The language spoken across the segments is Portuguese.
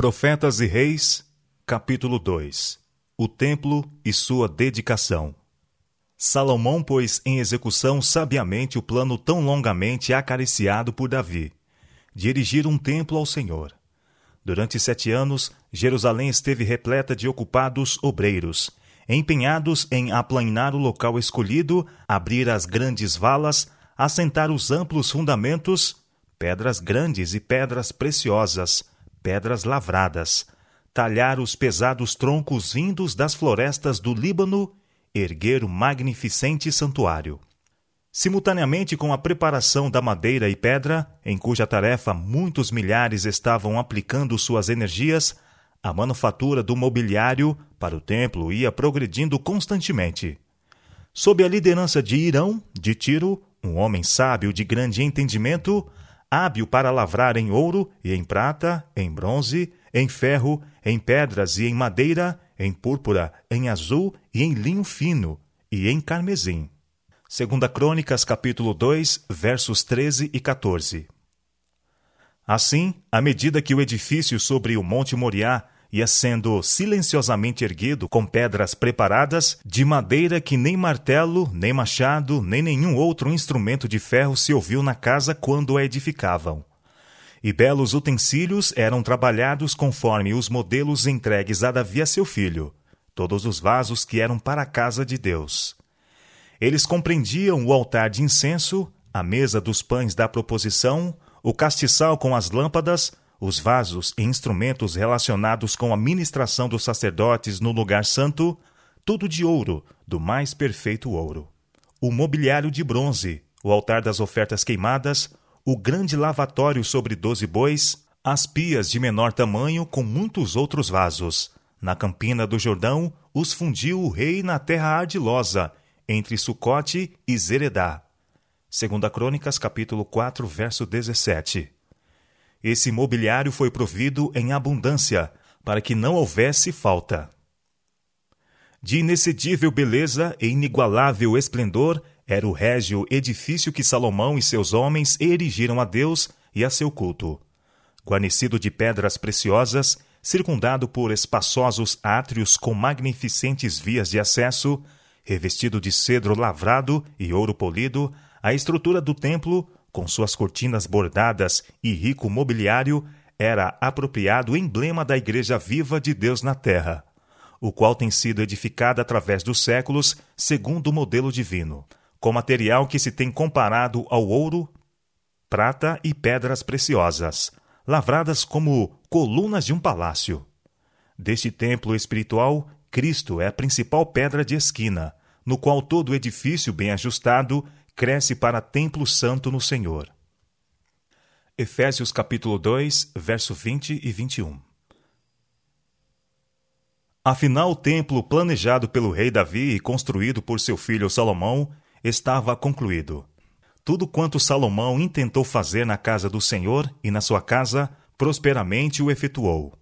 Profetas e Reis, capítulo 2 O Templo e sua dedicação. Salomão pôs em execução sabiamente o plano tão longamente acariciado por Davi, de erigir um templo ao Senhor. Durante sete anos, Jerusalém esteve repleta de ocupados obreiros, empenhados em aplainar o local escolhido, abrir as grandes valas, assentar os amplos fundamentos, pedras grandes e pedras preciosas, pedras lavradas, talhar os pesados troncos vindos das florestas do Líbano, erguer o magnificente santuário. Simultaneamente com a preparação da madeira e pedra, em cuja tarefa muitos milhares estavam aplicando suas energias, a manufatura do mobiliário para o templo ia progredindo constantemente. Sob a liderança de Irão, de Tiro, um homem sábio de grande entendimento, hábil para lavrar em ouro e em prata, em bronze, em ferro, em pedras e em madeira, em púrpura, em azul e em linho fino, e em carmesim. Segunda Crônicas, capítulo 2, versos 13 e 14. Assim, à medida que o edifício sobre o Monte Moriá ia sendo silenciosamente erguido com pedras preparadas, de madeira que nem martelo, nem machado, nem nenhum outro instrumento de ferro se ouviu na casa quando a edificavam. E belos utensílios eram trabalhados conforme os modelos entregues a Davi a seu filho, todos os vasos que eram para a casa de Deus. Eles compreendiam o altar de incenso, a mesa dos pães da proposição, o castiçal com as lâmpadas, os vasos e instrumentos relacionados com a ministração dos sacerdotes no lugar santo, tudo de ouro, do mais perfeito ouro. O mobiliário de bronze, o altar das ofertas queimadas, o grande lavatório sobre doze bois, as pias de menor tamanho com muitos outros vasos. Na campina do Jordão, os fundiu o rei na terra ardilosa, entre Sucote e Zeredá. Segunda Crônicas, capítulo 4, verso 17. Esse mobiliário foi provido em abundância, para que não houvesse falta. De inexcedível beleza e inigualável esplendor era o régio edifício que Salomão e seus homens erigiram a Deus e a seu culto. Guarnecido de pedras preciosas, circundado por espaçosos átrios com magnificentes vias de acesso, revestido de cedro lavrado e ouro polido, a estrutura do templo com suas cortinas bordadas e rico mobiliário, era apropriado emblema da Igreja viva de Deus na Terra, o qual tem sido edificado através dos séculos segundo o modelo divino, com material que se tem comparado ao ouro, prata e pedras preciosas, lavradas como colunas de um palácio. Deste templo espiritual, Cristo é a principal pedra de esquina, no qual todo edifício bem ajustado cresce para templo santo no Senhor. Efésios capítulo 2, verso 20 e 21. Afinal, o templo planejado pelo rei Davi e construído por seu filho Salomão estava concluído. Tudo quanto Salomão intentou fazer na casa do Senhor e na sua casa, prosperamente o efetuou.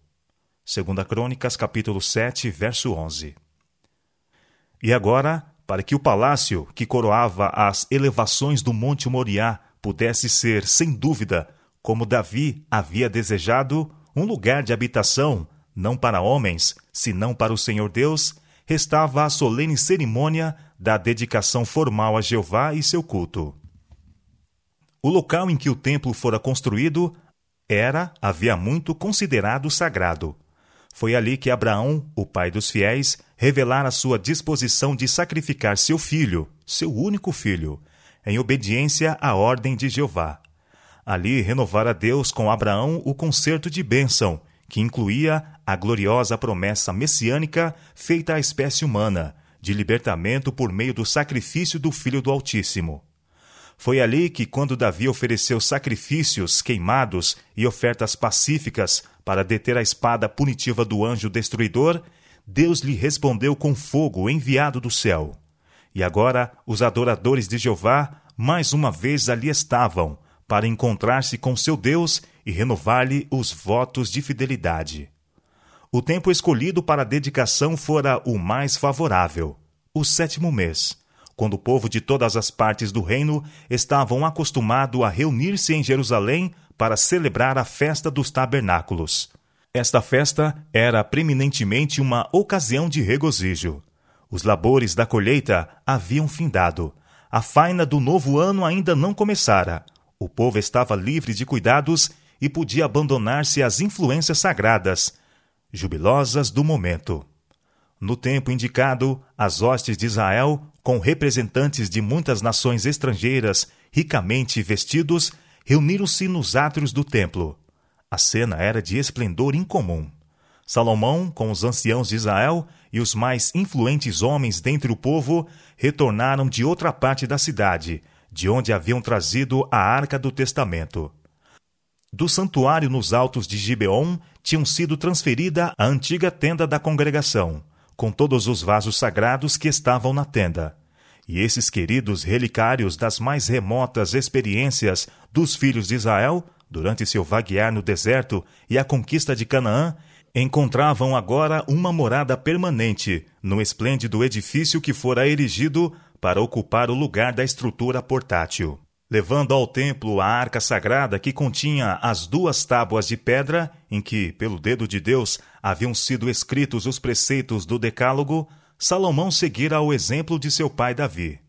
Segunda Crônicas, capítulo 7, verso 11. E agora, para que o palácio que coroava as elevações do Monte Moriá pudesse ser, sem dúvida, como Davi havia desejado, um lugar de habitação, não para homens, senão para o Senhor Deus, restava a solene cerimônia da dedicação formal a Jeová e seu culto. O local em que o templo fora construído era, havia muito, considerado sagrado. Foi ali que Abraão, o pai dos fiéis, revelara sua disposição de sacrificar seu filho, seu único filho, em obediência à ordem de Jeová. Ali renovara Deus com Abraão o concerto de bênção, que incluía a gloriosa promessa messiânica feita à espécie humana, de libertamento por meio do sacrifício do Filho do Altíssimo. Foi ali que, quando Davi ofereceu sacrifícios queimados e ofertas pacíficas para deter a espada punitiva do anjo destruidor, Deus lhe respondeu com fogo enviado do céu. E agora os adoradores de Jeová mais uma vez ali estavam, para encontrar-se com seu Deus e renovar-lhe os votos de fidelidade. O tempo escolhido para a dedicação fora o mais favorável, o sétimo mês quando o povo de todas as partes do reino estavam acostumados a reunir-se em Jerusalém para celebrar a festa dos tabernáculos. Esta festa era preeminentemente uma ocasião de regozijo. Os labores da colheita haviam findado. A faina do novo ano ainda não começara. O povo estava livre de cuidados e podia abandonar-se às influências sagradas, jubilosas do momento. No tempo indicado, as hostes de Israel, com representantes de muitas nações estrangeiras, ricamente vestidos, reuniram-se nos átrios do templo. A cena era de esplendor incomum. Salomão, com os anciãos de Israel e os mais influentes homens dentre o povo, retornaram de outra parte da cidade, de onde haviam trazido a arca do testamento. Do santuário nos altos de Gibeon tinham sido transferida a antiga tenda da congregação, com todos os vasos sagrados que estavam na tenda. E esses queridos relicários das mais remotas experiências dos filhos de Israel durante seu vaguear no deserto e a conquista de Canaã, encontravam agora uma morada permanente no esplêndido edifício que fora erigido para ocupar o lugar da estrutura portátil. Levando ao templo a arca sagrada que continha as duas tábuas de pedra em que, pelo dedo de Deus, haviam sido escritos os preceitos do Decálogo, Salomão seguira o exemplo de seu pai Davi.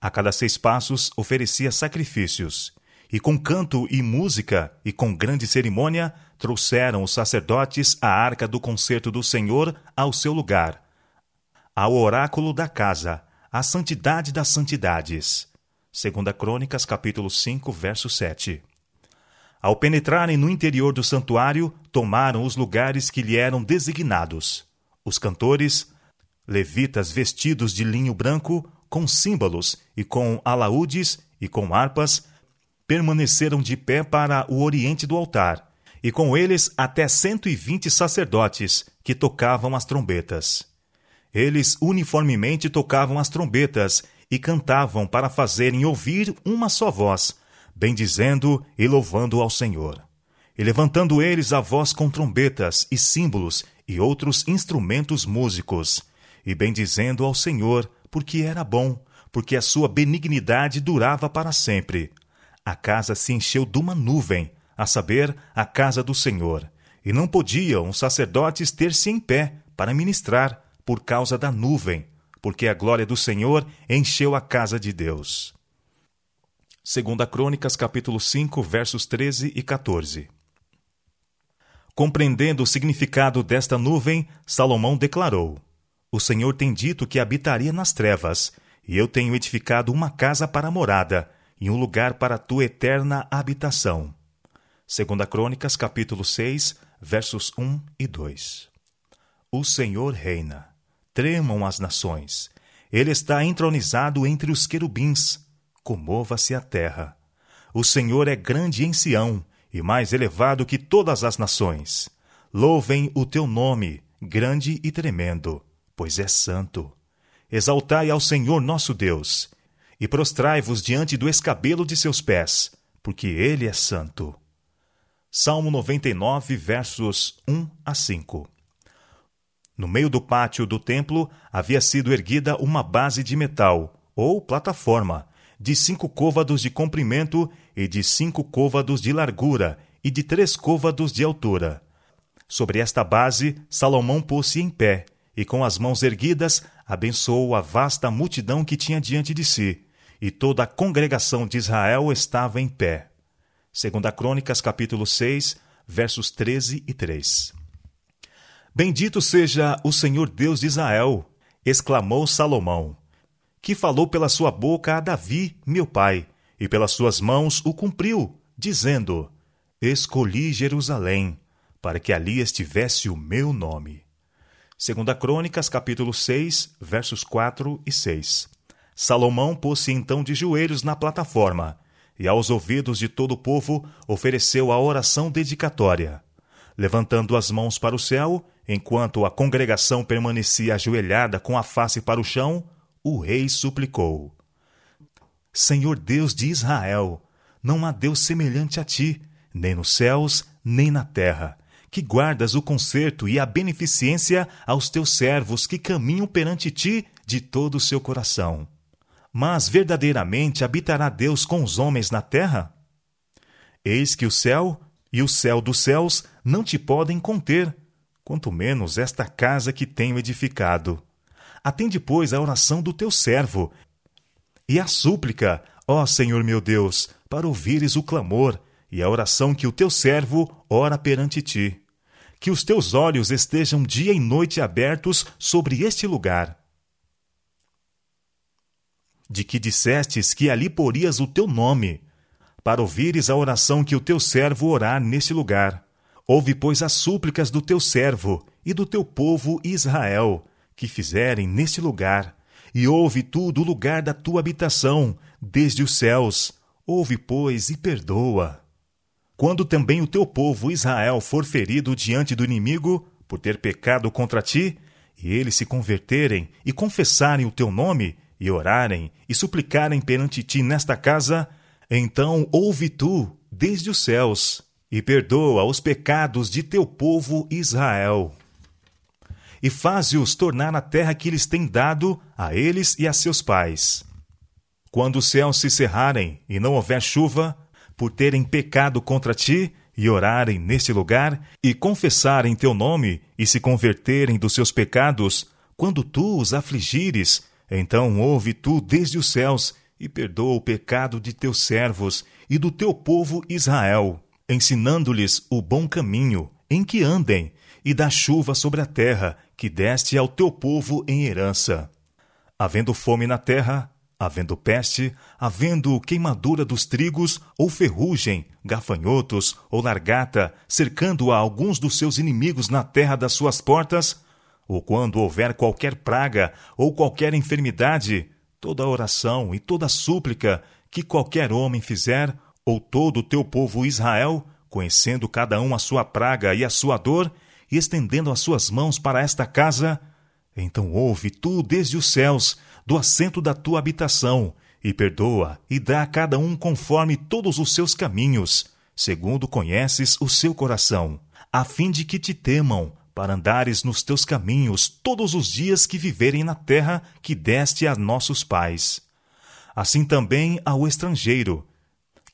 A cada seis passos oferecia sacrifícios e com canto e música, e com grande cerimônia, trouxeram os sacerdotes a arca do concerto do Senhor ao seu lugar, ao oráculo da casa, à santidade das santidades. Segunda Crônicas, capítulo 5, verso 7. Ao penetrarem no interior do santuário, tomaram os lugares que lhe eram designados. Os cantores, levitas vestidos de linho branco, com símbolos e com alaúdes e com harpas, permaneceram de pé para o oriente do altar, e com eles até cento e vinte sacerdotes que tocavam as trombetas. Eles uniformemente tocavam as trombetas e cantavam para fazerem ouvir uma só voz, bendizendo e louvando ao Senhor. E levantando eles a voz com trombetas e símbolos e outros instrumentos músicos, e bendizendo ao Senhor, porque era bom, porque a sua benignidade durava para sempre a casa se encheu de uma nuvem, a saber, a casa do Senhor, e não podiam os sacerdotes ter-se em pé para ministrar por causa da nuvem, porque a glória do Senhor encheu a casa de Deus. Segunda Crônicas, capítulo 5, versos 13 e 14. Compreendendo o significado desta nuvem, Salomão declarou: O Senhor tem dito que habitaria nas trevas, e eu tenho edificado uma casa para morada, e um lugar para a tua eterna habitação. Segunda Crônicas, capítulo 6, versos 1 e 2. O Senhor reina. Tremam as nações. Ele está entronizado entre os querubins. Comova-se a terra. O Senhor é grande em Sião e mais elevado que todas as nações. Louvem o teu nome, grande e tremendo, pois é santo. Exaltai ao Senhor nosso Deus e prostrai-vos diante do escabelo de seus pés, porque ele é santo. Salmo 99, versos 1 a 5. No meio do pátio do templo havia sido erguida uma base de metal, ou plataforma, de cinco côvados de comprimento e de cinco côvados de largura e de três côvados de altura. Sobre esta base, Salomão pôs-se em pé e, com as mãos erguidas, abençoou a vasta multidão que tinha diante de si, e toda a congregação de Israel estava em pé. Segunda Crônicas, capítulo 6, versos 13 e 3. Bendito seja o Senhor Deus de Israel, exclamou Salomão, que falou pela sua boca a Davi, meu pai, e pelas suas mãos o cumpriu, dizendo: Escolhi Jerusalém, para que ali estivesse o meu nome. Segunda Crônicas, capítulo 6, versos 4 e 6. Salomão pôs-se então de joelhos na plataforma e, aos ouvidos de todo o povo, ofereceu a oração dedicatória. Levantando as mãos para o céu, enquanto a congregação permanecia ajoelhada com a face para o chão, o rei suplicou: Senhor Deus de Israel, não há Deus semelhante a ti, nem nos céus, nem na terra, que guardas o conserto e a beneficência aos teus servos que caminham perante ti de todo o seu coração. Mas verdadeiramente habitará Deus com os homens na terra? Eis que o céu, e o céu dos céus não te podem conter, quanto menos esta casa que tenho edificado. Atende, pois, a oração do teu servo e a súplica, ó Senhor meu Deus, para ouvires o clamor e a oração que o teu servo ora perante ti. Que os teus olhos estejam dia e noite abertos sobre este lugar. De que dissestes que ali porias o teu nome, para ouvires a oração que o teu servo orar neste lugar. Ouve, pois, as súplicas do teu servo e do teu povo Israel, que fizerem neste lugar, e ouve tu do lugar da tua habitação, desde os céus. Ouve, pois, e perdoa. Quando também o teu povo Israel for ferido diante do inimigo, por ter pecado contra ti, e eles se converterem e confessarem o teu nome, e orarem e suplicarem perante ti nesta casa, então ouve tu desde os céus e perdoa os pecados de teu povo Israel. E faze-os tornar na terra que lhes tem dado a eles e a seus pais. Quando os céus se cerrarem e não houver chuva, por terem pecado contra ti, e orarem neste lugar, e confessarem teu nome, e se converterem dos seus pecados, quando tu os afligires, então ouve tu desde os céus e perdoa o pecado de teus servos e do teu povo Israel, ensinando-lhes o bom caminho em que andem, e dá chuva sobre a terra que deste ao teu povo em herança. Havendo fome na terra, havendo peste, havendo queimadura dos trigos, ou ferrugem, gafanhotos ou largata, cercando a alguns dos seus inimigos na terra das suas portas, ou quando houver qualquer praga ou qualquer enfermidade, toda oração e toda súplica que qualquer homem fizer, ou todo o teu povo Israel, conhecendo cada um a sua praga e a sua dor, e estendendo as suas mãos para esta casa, então ouve tu desde os céus, do assento da tua habitação, e perdoa, e dá a cada um conforme todos os seus caminhos, segundo conheces o seu coração, a fim de que te temam, para andares nos teus caminhos todos os dias que viverem na terra que deste a nossos pais. Assim também ao estrangeiro,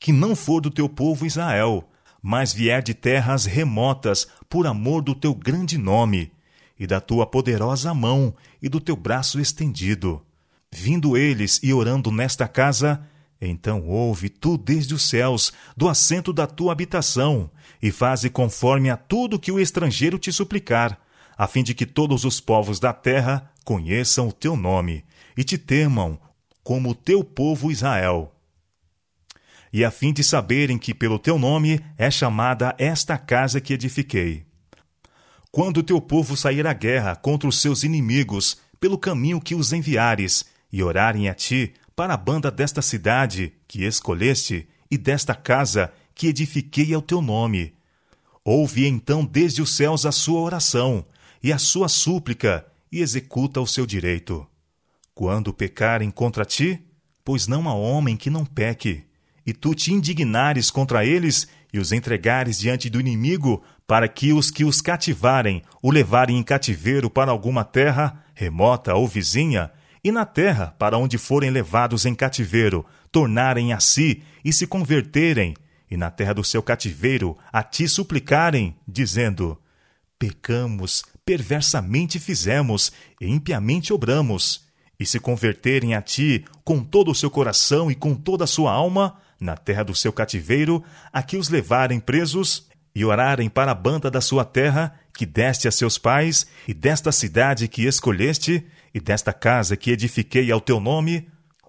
que não for do teu povo Israel, mas vier de terras remotas por amor do teu grande nome, e da tua poderosa mão e do teu braço estendido. Vindo eles e orando nesta casa, então ouve tu desde os céus, do assento da tua habitação, e faze conforme a tudo que o estrangeiro te suplicar, a fim de que todos os povos da terra conheçam o teu nome e te temam, como o teu povo Israel. E a fim de saberem que pelo teu nome é chamada esta casa que edifiquei. Quando o teu povo sair à guerra contra os seus inimigos, pelo caminho que os enviares, e orarem a ti, para a banda desta cidade que escolheste e desta casa que edifiquei ao teu nome. Ouve então desde os céus a sua oração e a sua súplica e executa o seu direito. Quando pecarem contra ti, pois não há homem que não peque, e tu te indignares contra eles e os entregares diante do inimigo, para que os que os cativarem o levarem em cativeiro para alguma terra, remota ou vizinha, e na terra para onde forem levados em cativeiro, tornarem a si e se converterem, e na terra do seu cativeiro a ti suplicarem, dizendo: Pecamos, perversamente fizemos, e impiamente obramos, e se converterem a ti com todo o seu coração e com toda a sua alma, na terra do seu cativeiro, a que os levarem presos, e orarem para a banda da sua terra, que deste a seus pais, e desta cidade que escolheste, e desta casa que edifiquei ao teu nome,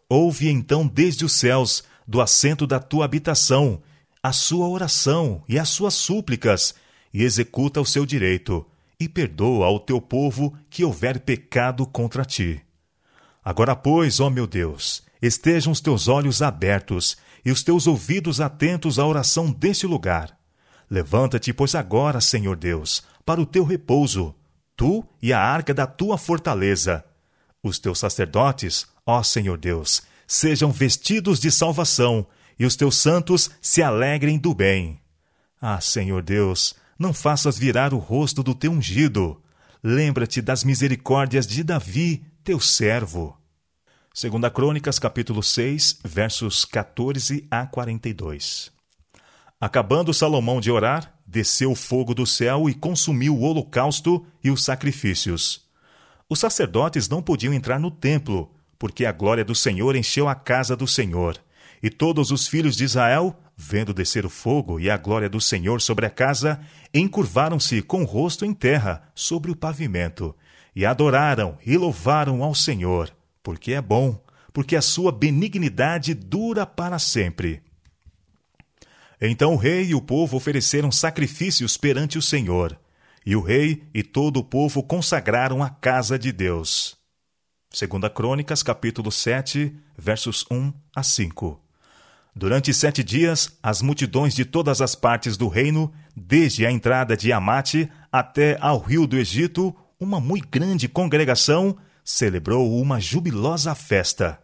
ouve então desde os céus, do assento da tua habitação, a sua oração e as suas súplicas, e executa o seu direito, e perdoa ao teu povo que houver pecado contra ti. Agora, pois, ó meu Deus, estejam os teus olhos abertos e os teus ouvidos atentos à oração deste lugar. Levanta-te, pois, agora, Senhor Deus, para o teu repouso, tu e a arca da tua fortaleza, os teus sacerdotes, ó Senhor Deus, sejam vestidos de salvação, e os teus santos se alegrem do bem. Ah, Senhor Deus, não faças virar o rosto do teu ungido. Lembra-te das misericórdias de Davi, teu servo. Segunda Crônicas, capítulo 6, versos 14 a 42. Acabando Salomão de orar, desceu o fogo do céu e consumiu o holocausto e os sacrifícios. Os sacerdotes não podiam entrar no templo, porque a glória do Senhor encheu a casa do Senhor. E todos os filhos de Israel, vendo descer o fogo e a glória do Senhor sobre a casa, encurvaram-se com o rosto em terra, sobre o pavimento, e adoraram e louvaram ao Senhor, porque é bom, porque a sua benignidade dura para sempre. Então o rei e o povo ofereceram sacrifícios perante o Senhor, e o rei e todo o povo consagraram a casa de Deus. Segunda Crônicas, capítulo 7, versos 1 a 5. Durante sete dias, as multidões de todas as partes do reino, desde a entrada de Amate até ao rio do Egito, uma muito grande congregação, celebrou uma jubilosa festa.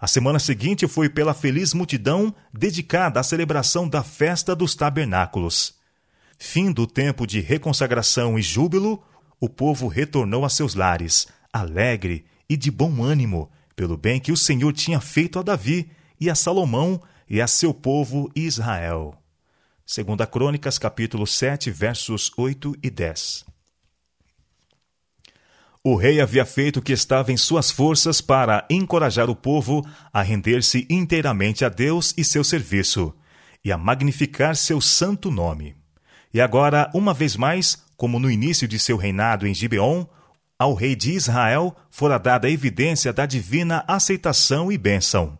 A semana seguinte foi pela feliz multidão dedicada à celebração da festa dos tabernáculos. Fim do tempo de reconsagração e júbilo, o povo retornou a seus lares, alegre e de bom ânimo, pelo bem que o Senhor tinha feito a Davi e a Salomão e a seu povo Israel. Segunda Crônicas, capítulo 7, versos 8 e 10. O rei havia feito o que estava em suas forças para encorajar o povo a render-se inteiramente a Deus e seu serviço, e a magnificar seu santo nome. E agora, uma vez mais, como no início de seu reinado em Gibeon, ao rei de Israel fora dada a evidência da divina aceitação e bênção.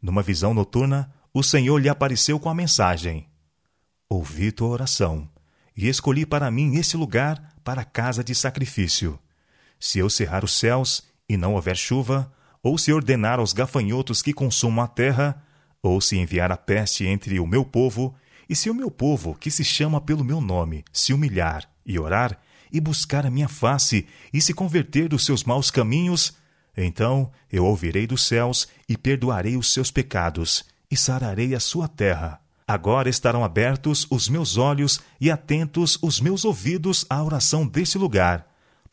Numa visão noturna, o Senhor lhe apareceu com a mensagem: Ouvi tua oração, e escolhi para mim esse lugar para casa de sacrifício se eu cerrar os céus e não houver chuva, ou se ordenar aos gafanhotos que consumam a terra, ou se enviar a peste entre o meu povo, e se o meu povo, que se chama pelo meu nome, se humilhar e orar, e buscar a minha face, e se converter dos seus maus caminhos, então eu ouvirei dos céus e perdoarei os seus pecados, e sararei a sua terra. Agora estarão abertos os meus olhos e atentos os meus ouvidos à oração deste lugar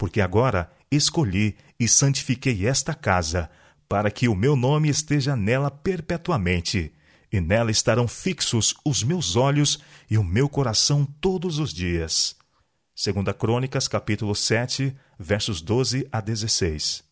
porque agora escolhi e santifiquei esta casa, para que o meu nome esteja nela perpetuamente, e nela estarão fixos os meus olhos e o meu coração todos os dias. Segunda Crônicas, capítulo 7, versos 12 a 16.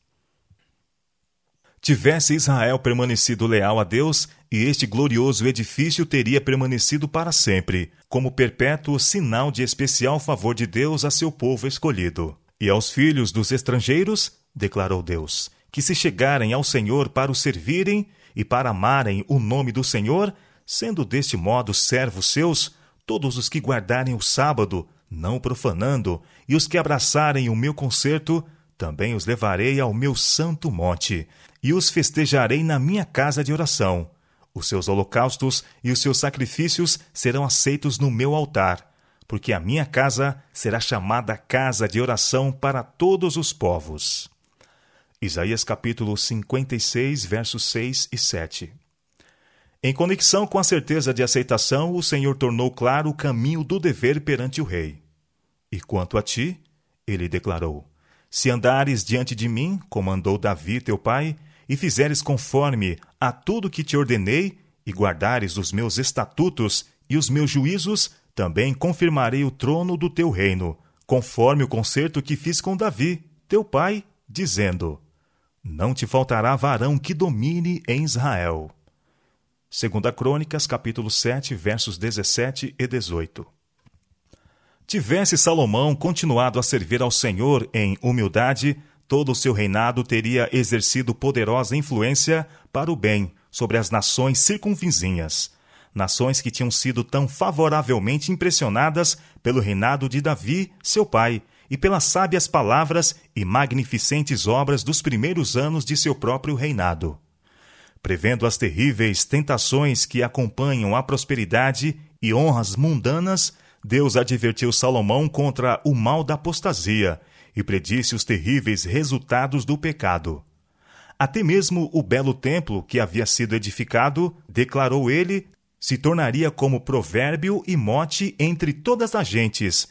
Tivesse Israel permanecido leal a Deus, e este glorioso edifício teria permanecido para sempre, como perpétuo sinal de especial favor de Deus a seu povo escolhido. E aos filhos dos estrangeiros, declarou Deus, que se chegarem ao Senhor para o servirem e para amarem o nome do Senhor, sendo deste modo servos seus, todos os que guardarem o sábado, não profanando, e os que abraçarem o meu concerto, também os levarei ao meu santo monte, e os festejarei na minha casa de oração. Os seus holocaustos e os seus sacrifícios serão aceitos no meu altar porque a minha casa será chamada casa de oração para todos os povos. Isaías capítulo 56, versos 6 e 7. Em conexão com a certeza de aceitação, o Senhor tornou claro o caminho do dever perante o rei. E quanto a ti, ele declarou: Se andares diante de mim, como andou Davi teu pai, e fizeres conforme a tudo que te ordenei, e guardares os meus estatutos e os meus juízos, também confirmarei o trono do teu reino, conforme o concerto que fiz com Davi, teu pai, dizendo: Não te faltará varão que domine em Israel. Segunda Crônicas, capítulo 7, versos 17 e 18. Tivesse Salomão continuado a servir ao Senhor em humildade, todo o seu reinado teria exercido poderosa influência para o bem sobre as nações circunvizinhas nações que tinham sido tão favoravelmente impressionadas pelo reinado de Davi, seu pai, e pelas sábias palavras e magnificentes obras dos primeiros anos de seu próprio reinado. Prevendo as terríveis tentações que acompanham a prosperidade e honras mundanas, Deus advertiu Salomão contra o mal da apostasia e predisse os terríveis resultados do pecado. Até mesmo o belo templo que havia sido edificado, declarou ele, se tornaria como provérbio e mote entre todas as gentes.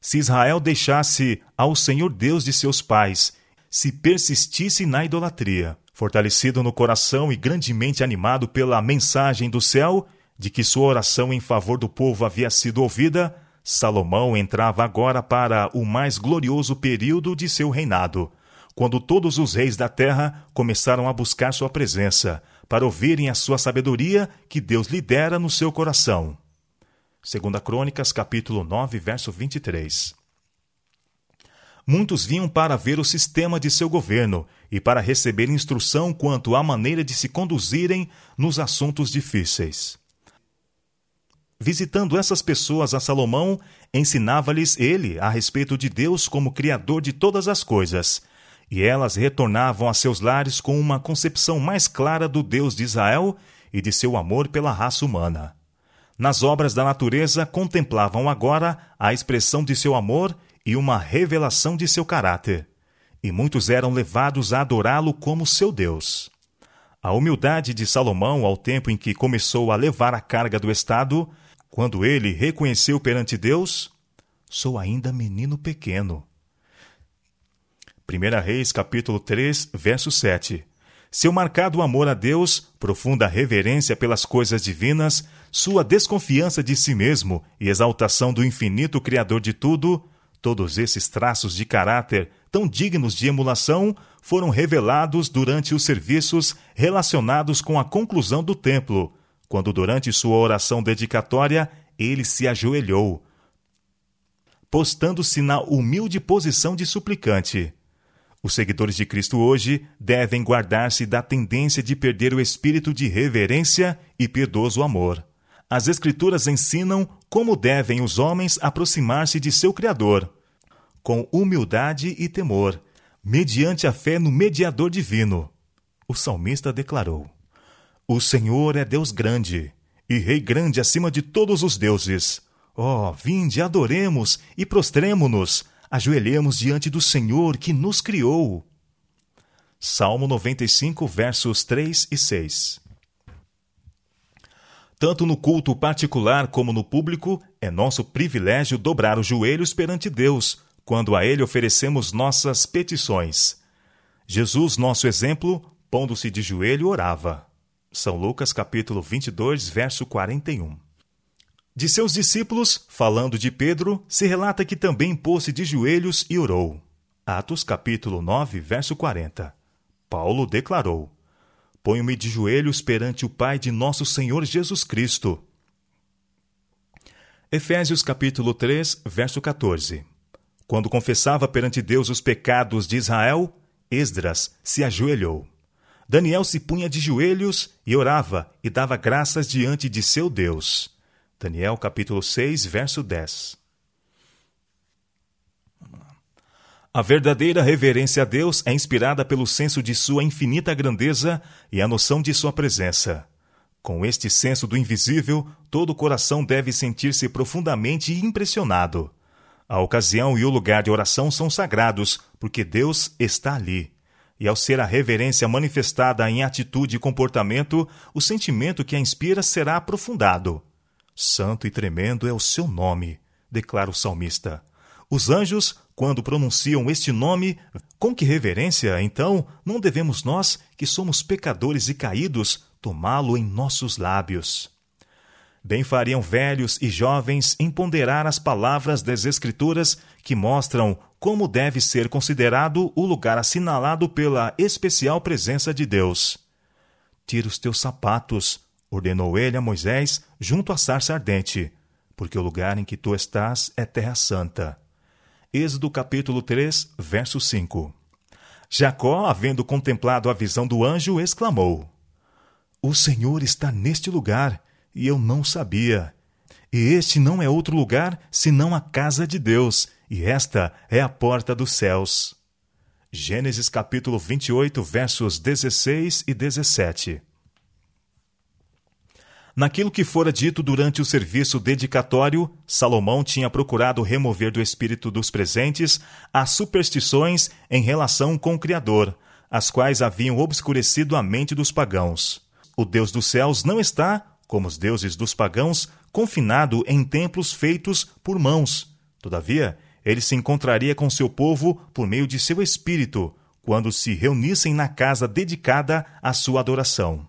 Se Israel deixasse ao Senhor Deus de seus pais, se persistisse na idolatria, fortalecido no coração e grandemente animado pela mensagem do céu, de que sua oração em favor do povo havia sido ouvida, Salomão entrava agora para o mais glorioso período de seu reinado, quando todos os reis da terra começaram a buscar sua presença, para ouvirem a sua sabedoria que Deus lhe dera no seu coração. Segunda Crônicas, capítulo 9, verso 23. Muitos vinham para ver o sistema de seu governo e para receber instrução quanto à maneira de se conduzirem nos assuntos difíceis. Visitando essas pessoas a Salomão, ensinava-lhes ele a respeito de Deus como Criador de todas as coisas, e elas retornavam a seus lares com uma concepção mais clara do Deus de Israel e de seu amor pela raça humana. Nas obras da natureza contemplavam agora a expressão de seu amor e uma revelação de seu caráter, e muitos eram levados a adorá-lo como seu Deus. A humildade de Salomão ao tempo em que começou a levar a carga do Estado quando ele reconheceu perante Deus: Sou ainda menino pequeno. 1 Reis, capítulo 3, verso 7. Seu marcado amor a Deus, profunda reverência pelas coisas divinas, sua desconfiança de si mesmo e exaltação do infinito Criador de tudo, todos esses traços de caráter tão dignos de emulação foram revelados durante os serviços relacionados com a conclusão do templo, quando durante sua oração dedicatória ele se ajoelhou, postando-se na humilde posição de suplicante. Os seguidores de Cristo hoje devem guardar-se da tendência de perder o espírito de reverência e piedoso amor. As Escrituras ensinam como devem os homens aproximar-se de seu Criador, com humildade e temor, mediante a fé no mediador divino. O salmista declarou. O Senhor é Deus grande, e Rei grande acima de todos os deuses. Oh, vinde, adoremos e prostremo-nos, ajoelhemos diante do Senhor que nos criou. Salmo 95, versos 3 e 6. Tanto no culto particular como no público, é nosso privilégio dobrar os joelhos perante Deus, quando a Ele oferecemos nossas petições. Jesus, nosso exemplo, pondo-se de joelho, orava. São Lucas capítulo 22, verso 41. De seus discípulos, falando de Pedro, se relata que também pôs-se de joelhos e orou. Atos capítulo 9, verso 40. Paulo declarou: Ponho-me de joelhos perante o Pai de nosso Senhor Jesus Cristo. Efésios capítulo 3, verso 14. Quando confessava perante Deus os pecados de Israel, Esdras se ajoelhou. Daniel se punha de joelhos e orava e dava graças diante de seu Deus. Daniel capítulo 6, verso 10. A verdadeira reverência a Deus é inspirada pelo senso de sua infinita grandeza e a noção de sua presença. Com este senso do invisível, todo o coração deve sentir-se profundamente impressionado. A ocasião e o lugar de oração são sagrados, porque Deus está ali e ao ser a reverência manifestada em atitude e comportamento, o sentimento que a inspira será aprofundado. Santo e tremendo é o seu nome, declara o salmista. Os anjos, quando pronunciam este nome, com que reverência, então, não devemos nós, que somos pecadores e caídos, tomá-lo em nossos lábios? Bem fariam velhos e jovens em ponderar as palavras das Escrituras que mostram como deve ser considerado o lugar assinalado pela especial presença de Deus. Tira os teus sapatos, ordenou ele a Moisés, junto à sarça ardente, porque o lugar em que tu estás é terra santa. Êxodo capítulo 3, verso 5. Jacó, havendo contemplado a visão do anjo, exclamou: O Senhor está neste lugar e eu não sabia. E este não é outro lugar senão a casa de Deus, e esta é a porta dos céus. Gênesis capítulo 28, versos 16 e 17. Naquilo que fora dito durante o serviço dedicatório, Salomão tinha procurado remover do espírito dos presentes as superstições em relação com o Criador, as quais haviam obscurecido a mente dos pagãos. O Deus dos céus não está como os deuses dos pagãos, confinado em templos feitos por mãos. Todavia, ele se encontraria com seu povo por meio de seu espírito, quando se reunissem na casa dedicada à sua adoração.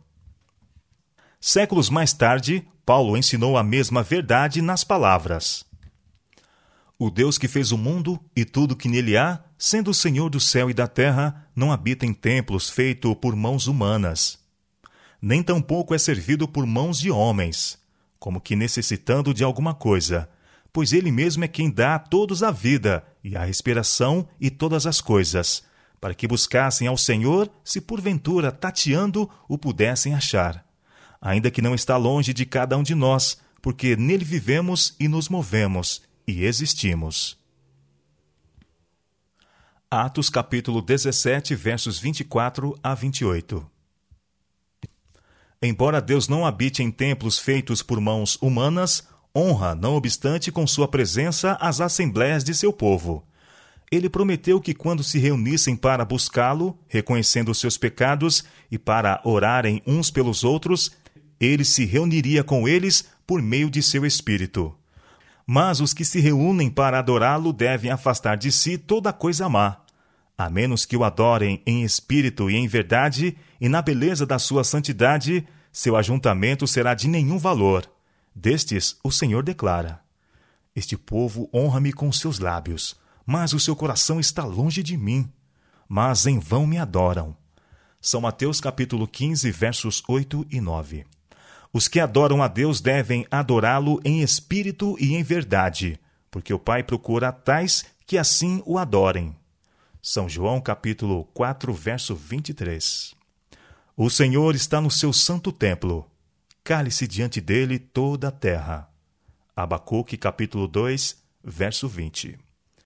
Séculos mais tarde, Paulo ensinou a mesma verdade nas palavras: O Deus que fez o mundo e tudo que nele há, sendo o Senhor do céu e da terra, não habita em templos feitos por mãos humanas. Nem tampouco é servido por mãos de homens, como que necessitando de alguma coisa, pois ele mesmo é quem dá a todos a vida e a respiração e todas as coisas, para que buscassem ao Senhor, se porventura tateando o pudessem achar ainda que não está longe de cada um de nós, porque nele vivemos e nos movemos e existimos. Atos capítulo 17, versos 24 a 28. Embora Deus não habite em templos feitos por mãos humanas, honra, não obstante, com sua presença as assembléias de seu povo. Ele prometeu que quando se reunissem para buscá-lo, reconhecendo seus pecados e para orarem uns pelos outros, ele se reuniria com eles por meio de seu espírito. Mas os que se reúnem para adorá-lo devem afastar de si toda coisa má, a menos que o adorem em espírito e em verdade, e na beleza da sua santidade, seu ajuntamento será de nenhum valor. Destes, o Senhor declara: Este povo honra-me com seus lábios, mas o seu coração está longe de mim. Mas em vão me adoram. São Mateus capítulo 15, versos 8 e 9. Os que adoram a Deus devem adorá-lo em espírito e em verdade, porque o Pai procura tais que assim o adorem. São João capítulo 4, verso 23. O Senhor está no seu santo templo. Cale-se diante dele toda a terra. Abacuque capítulo 2, verso 20.